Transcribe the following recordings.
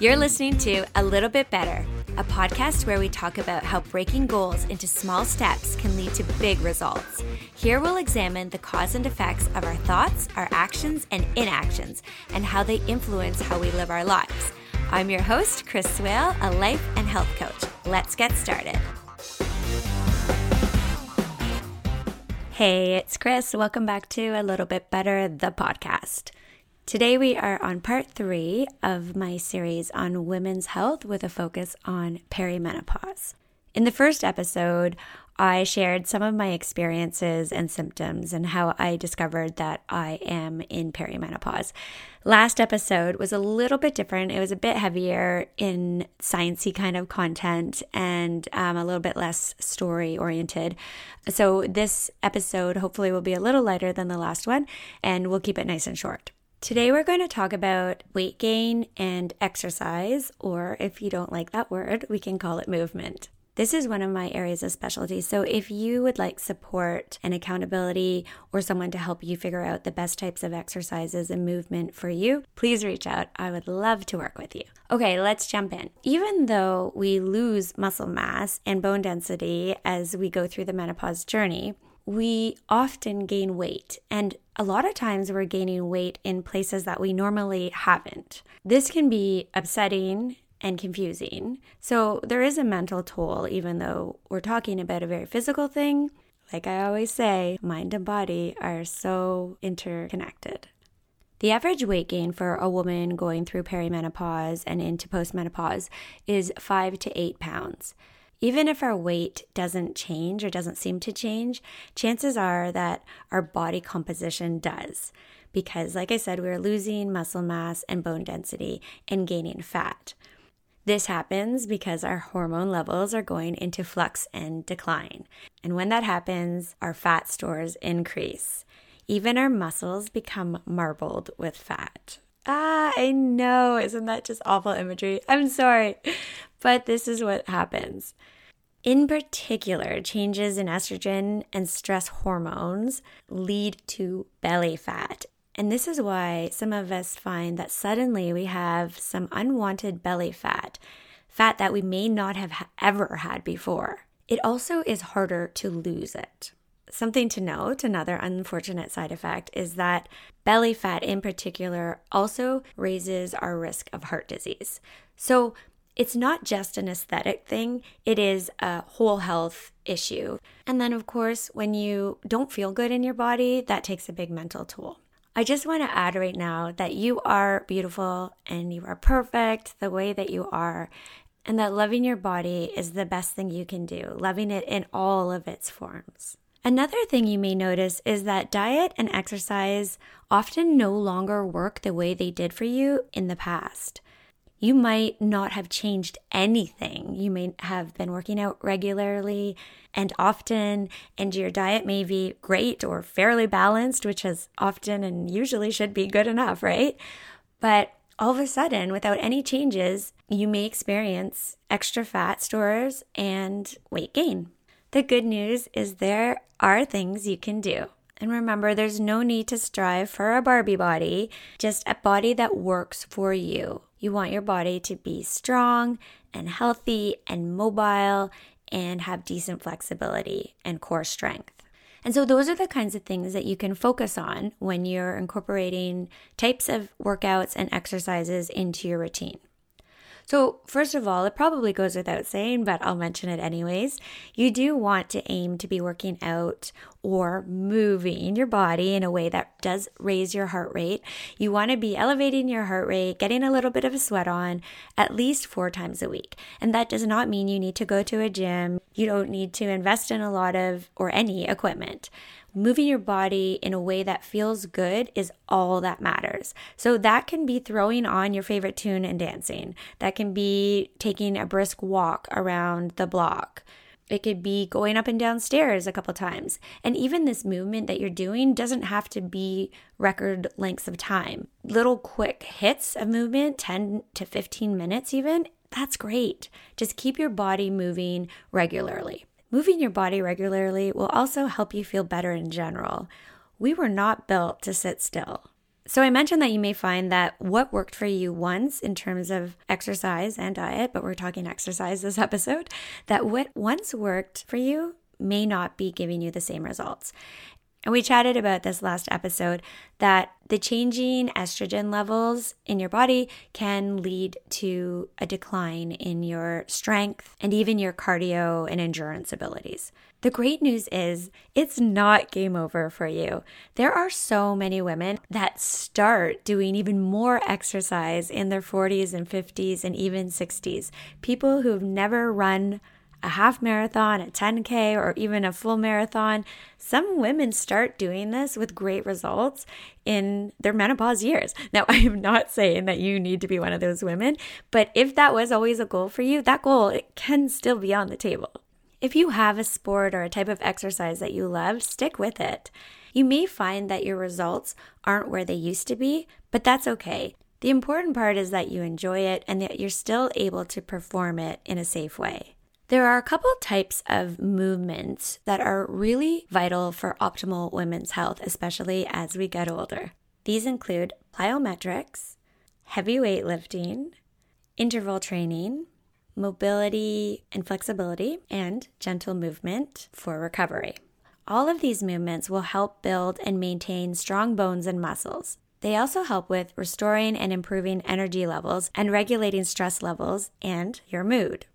You're listening to A Little Bit Better, a podcast where we talk about how breaking goals into small steps can lead to big results. Here we'll examine the cause and effects of our thoughts, our actions, and inactions, and how they influence how we live our lives. I'm your host, Chris Swail, a life and health coach. Let's get started. Hey, it's Chris. Welcome back to A Little Bit Better, the podcast. Today, we are on part three of my series on women's health with a focus on perimenopause. In the first episode, I shared some of my experiences and symptoms and how I discovered that I am in perimenopause. Last episode was a little bit different. It was a bit heavier in sciencey kind of content and um, a little bit less story oriented. So this episode hopefully will be a little lighter than the last one, and we'll keep it nice and short. Today, we're going to talk about weight gain and exercise, or if you don't like that word, we can call it movement. This is one of my areas of specialty. So, if you would like support and accountability or someone to help you figure out the best types of exercises and movement for you, please reach out. I would love to work with you. Okay, let's jump in. Even though we lose muscle mass and bone density as we go through the menopause journey, we often gain weight. And a lot of times we're gaining weight in places that we normally haven't. This can be upsetting and confusing. So there is a mental toll, even though we're talking about a very physical thing. Like I always say, mind and body are so interconnected. The average weight gain for a woman going through perimenopause and into postmenopause is five to eight pounds. Even if our weight doesn't change or doesn't seem to change, chances are that our body composition does. Because, like I said, we're losing muscle mass and bone density and gaining fat. This happens because our hormone levels are going into flux and decline. And when that happens, our fat stores increase. Even our muscles become marbled with fat. Ah, I know. Isn't that just awful imagery? I'm sorry. But this is what happens. In particular, changes in estrogen and stress hormones lead to belly fat. And this is why some of us find that suddenly we have some unwanted belly fat, fat that we may not have ever had before. It also is harder to lose it. Something to note, another unfortunate side effect, is that belly fat in particular also raises our risk of heart disease. So, it's not just an aesthetic thing, it is a whole health issue. And then, of course, when you don't feel good in your body, that takes a big mental toll. I just want to add right now that you are beautiful and you are perfect the way that you are, and that loving your body is the best thing you can do, loving it in all of its forms. Another thing you may notice is that diet and exercise often no longer work the way they did for you in the past. You might not have changed anything. You may have been working out regularly and often, and your diet may be great or fairly balanced, which is often and usually should be good enough, right? But all of a sudden, without any changes, you may experience extra fat stores and weight gain. The good news is there are things you can do. And remember, there's no need to strive for a Barbie body, just a body that works for you. You want your body to be strong and healthy and mobile and have decent flexibility and core strength. And so, those are the kinds of things that you can focus on when you're incorporating types of workouts and exercises into your routine. So, first of all, it probably goes without saying, but I'll mention it anyways. You do want to aim to be working out or moving your body in a way that does raise your heart rate. You want to be elevating your heart rate, getting a little bit of a sweat on at least four times a week. And that does not mean you need to go to a gym. You don't need to invest in a lot of or any equipment moving your body in a way that feels good is all that matters. So that can be throwing on your favorite tune and dancing. That can be taking a brisk walk around the block. It could be going up and down stairs a couple times. And even this movement that you're doing doesn't have to be record lengths of time. Little quick hits of movement, 10 to 15 minutes even, that's great. Just keep your body moving regularly. Moving your body regularly will also help you feel better in general. We were not built to sit still. So, I mentioned that you may find that what worked for you once in terms of exercise and diet, but we're talking exercise this episode, that what once worked for you may not be giving you the same results. And we chatted about this last episode that the changing estrogen levels in your body can lead to a decline in your strength and even your cardio and endurance abilities. The great news is it's not game over for you. There are so many women that start doing even more exercise in their 40s and 50s and even 60s. People who've never run a half marathon, a 10K, or even a full marathon. Some women start doing this with great results in their menopause years. Now, I am not saying that you need to be one of those women, but if that was always a goal for you, that goal it can still be on the table. If you have a sport or a type of exercise that you love, stick with it. You may find that your results aren't where they used to be, but that's okay. The important part is that you enjoy it and that you're still able to perform it in a safe way. There are a couple types of movements that are really vital for optimal women's health, especially as we get older. These include plyometrics, heavy weightlifting, interval training, mobility and flexibility, and gentle movement for recovery. All of these movements will help build and maintain strong bones and muscles. They also help with restoring and improving energy levels and regulating stress levels and your mood.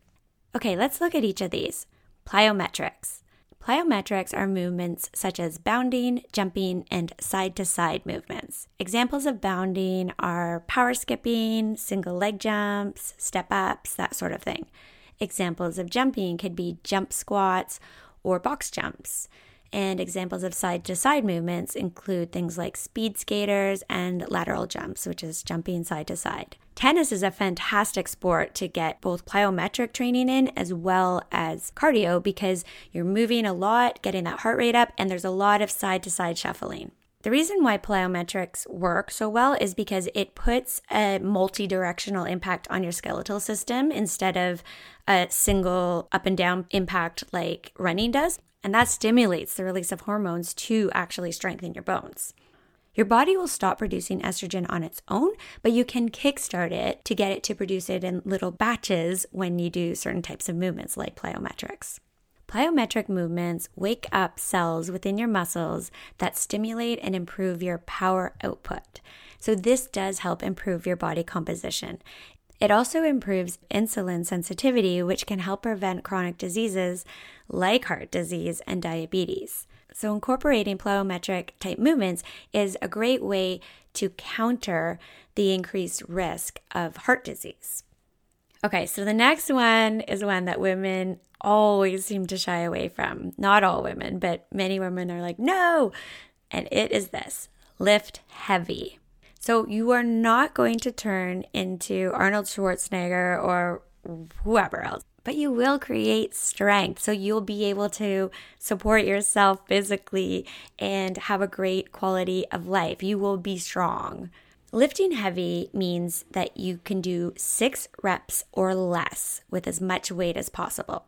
Okay, let's look at each of these. Plyometrics. Plyometrics are movements such as bounding, jumping, and side to side movements. Examples of bounding are power skipping, single leg jumps, step ups, that sort of thing. Examples of jumping could be jump squats or box jumps. And examples of side to side movements include things like speed skaters and lateral jumps, which is jumping side to side. Tennis is a fantastic sport to get both plyometric training in as well as cardio because you're moving a lot, getting that heart rate up, and there's a lot of side to side shuffling. The reason why plyometrics work so well is because it puts a multi directional impact on your skeletal system instead of a single up and down impact like running does. And that stimulates the release of hormones to actually strengthen your bones. Your body will stop producing estrogen on its own, but you can kickstart it to get it to produce it in little batches when you do certain types of movements like plyometrics. Plyometric movements wake up cells within your muscles that stimulate and improve your power output. So, this does help improve your body composition. It also improves insulin sensitivity, which can help prevent chronic diseases like heart disease and diabetes. So, incorporating plyometric type movements is a great way to counter the increased risk of heart disease. Okay, so the next one is one that women always seem to shy away from. Not all women, but many women are like, no. And it is this lift heavy. So you are not going to turn into Arnold Schwarzenegger or whoever else, but you will create strength. So you'll be able to support yourself physically and have a great quality of life. You will be strong. Lifting heavy means that you can do six reps or less with as much weight as possible.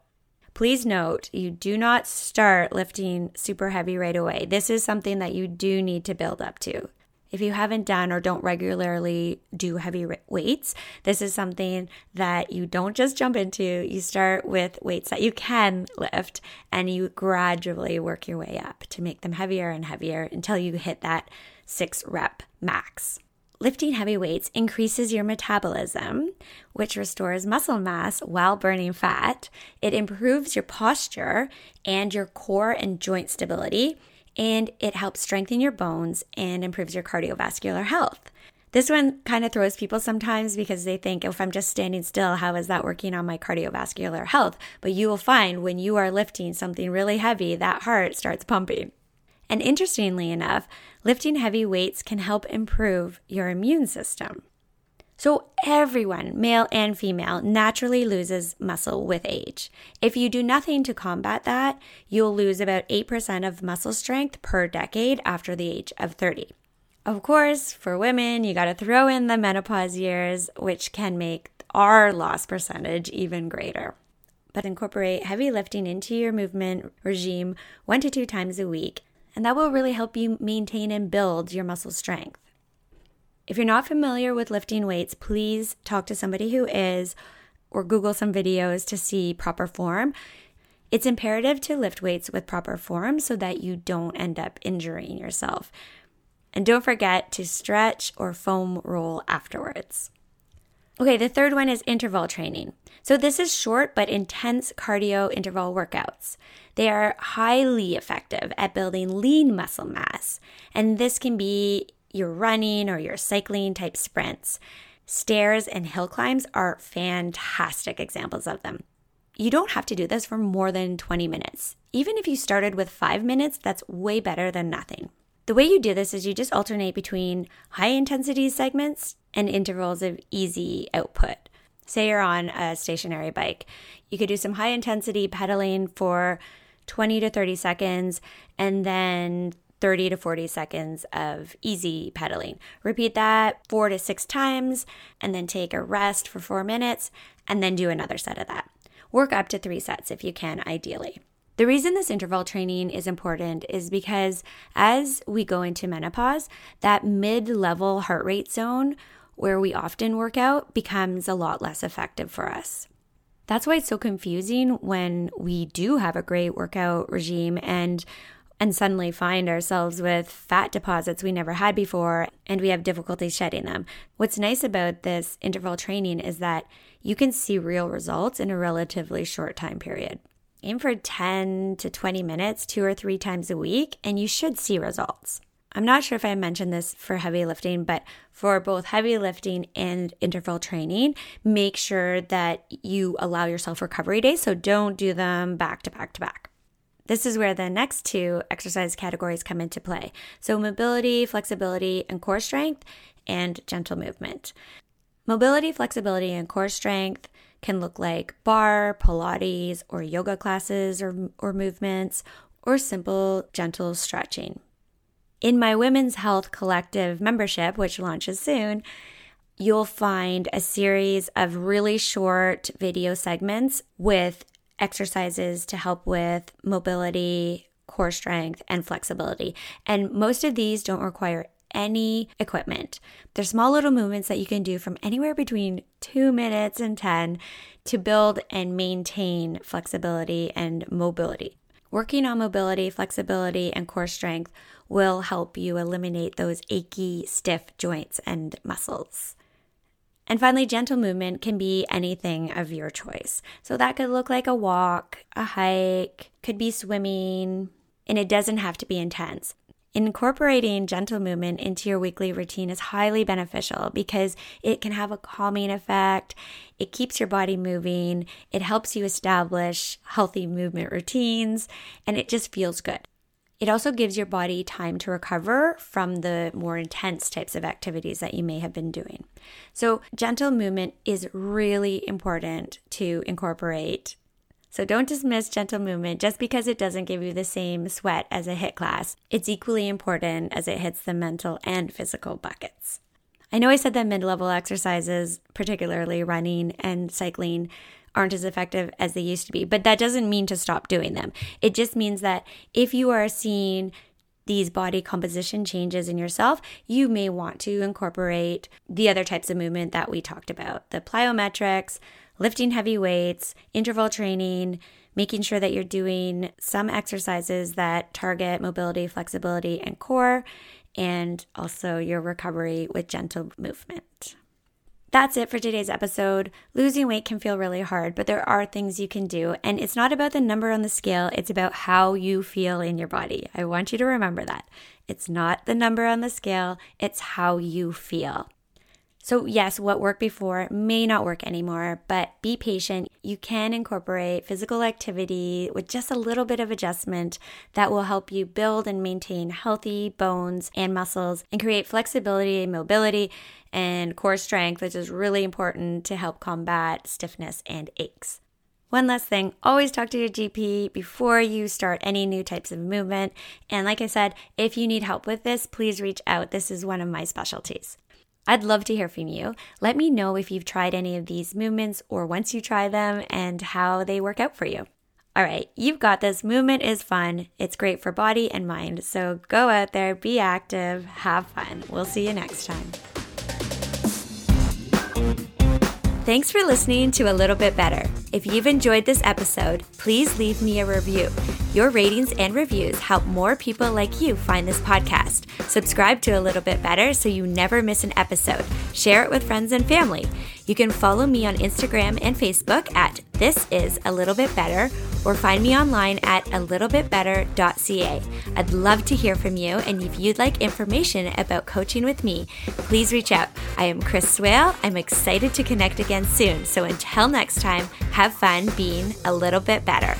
Please note, you do not start lifting super heavy right away. This is something that you do need to build up to. If you haven't done or don't regularly do heavy weights, this is something that you don't just jump into. You start with weights that you can lift and you gradually work your way up to make them heavier and heavier until you hit that six rep max. Lifting heavy weights increases your metabolism, which restores muscle mass while burning fat. It improves your posture and your core and joint stability and it helps strengthen your bones and improves your cardiovascular health. This one kind of throws people sometimes because they think oh, if I'm just standing still, how is that working on my cardiovascular health? But you will find when you are lifting something really heavy, that heart starts pumping. And interestingly enough, lifting heavy weights can help improve your immune system. So, everyone, male and female, naturally loses muscle with age. If you do nothing to combat that, you'll lose about 8% of muscle strength per decade after the age of 30. Of course, for women, you got to throw in the menopause years, which can make our loss percentage even greater. But incorporate heavy lifting into your movement regime one to two times a week, and that will really help you maintain and build your muscle strength. If you're not familiar with lifting weights, please talk to somebody who is or Google some videos to see proper form. It's imperative to lift weights with proper form so that you don't end up injuring yourself. And don't forget to stretch or foam roll afterwards. Okay, the third one is interval training. So, this is short but intense cardio interval workouts. They are highly effective at building lean muscle mass, and this can be your running or your cycling type sprints. Stairs and hill climbs are fantastic examples of them. You don't have to do this for more than 20 minutes. Even if you started with five minutes, that's way better than nothing. The way you do this is you just alternate between high intensity segments and intervals of easy output. Say you're on a stationary bike, you could do some high intensity pedaling for 20 to 30 seconds and then 30 to 40 seconds of easy pedaling. Repeat that four to six times and then take a rest for four minutes and then do another set of that. Work up to three sets if you can, ideally. The reason this interval training is important is because as we go into menopause, that mid level heart rate zone where we often work out becomes a lot less effective for us. That's why it's so confusing when we do have a great workout regime and and suddenly find ourselves with fat deposits we never had before and we have difficulty shedding them. What's nice about this interval training is that you can see real results in a relatively short time period aim for 10 to 20 minutes two or three times a week, and you should see results. I'm not sure if I mentioned this for heavy lifting, but for both heavy lifting and interval training, make sure that you allow yourself recovery days. So don't do them back to back to back. This is where the next two exercise categories come into play. So, mobility, flexibility, and core strength, and gentle movement. Mobility, flexibility, and core strength can look like barre, Pilates, or yoga classes or, or movements, or simple, gentle stretching. In my Women's Health Collective membership, which launches soon, you'll find a series of really short video segments with exercises to help with mobility, core strength, and flexibility. And most of these don't require any equipment. They're small little movements that you can do from anywhere between two minutes and 10 to build and maintain flexibility and mobility. Working on mobility, flexibility, and core strength will help you eliminate those achy, stiff joints and muscles. And finally, gentle movement can be anything of your choice. So that could look like a walk, a hike, could be swimming, and it doesn't have to be intense. Incorporating gentle movement into your weekly routine is highly beneficial because it can have a calming effect. It keeps your body moving. It helps you establish healthy movement routines and it just feels good. It also gives your body time to recover from the more intense types of activities that you may have been doing. So, gentle movement is really important to incorporate so don't dismiss gentle movement just because it doesn't give you the same sweat as a HIIT class. It's equally important as it hits the mental and physical buckets. I know I said that mid level exercises, particularly running and cycling, aren't as effective as they used to be, but that doesn't mean to stop doing them. It just means that if you are seeing these body composition changes in yourself, you may want to incorporate the other types of movement that we talked about the plyometrics, lifting heavy weights, interval training, making sure that you're doing some exercises that target mobility, flexibility, and core, and also your recovery with gentle movement. That's it for today's episode. Losing weight can feel really hard, but there are things you can do. And it's not about the number on the scale, it's about how you feel in your body. I want you to remember that. It's not the number on the scale, it's how you feel. So, yes, what worked before may not work anymore, but be patient. You can incorporate physical activity with just a little bit of adjustment that will help you build and maintain healthy bones and muscles and create flexibility and mobility and core strength, which is really important to help combat stiffness and aches. One last thing always talk to your GP before you start any new types of movement. And like I said, if you need help with this, please reach out. This is one of my specialties. I'd love to hear from you. Let me know if you've tried any of these movements or once you try them and how they work out for you. All right, you've got this. Movement is fun. It's great for body and mind. So go out there, be active, have fun. We'll see you next time. Thanks for listening to A Little Bit Better. If you've enjoyed this episode, please leave me a review. Your ratings and reviews help more people like you find this podcast. Subscribe to A Little Bit Better so you never miss an episode. Share it with friends and family. You can follow me on Instagram and Facebook at This Is A Little Bit Better or find me online at a littlebitbetter.ca. I'd love to hear from you, and if you'd like information about coaching with me, please reach out. I am Chris Swail. I'm excited to connect again soon. So until next time, have fun being a little bit better.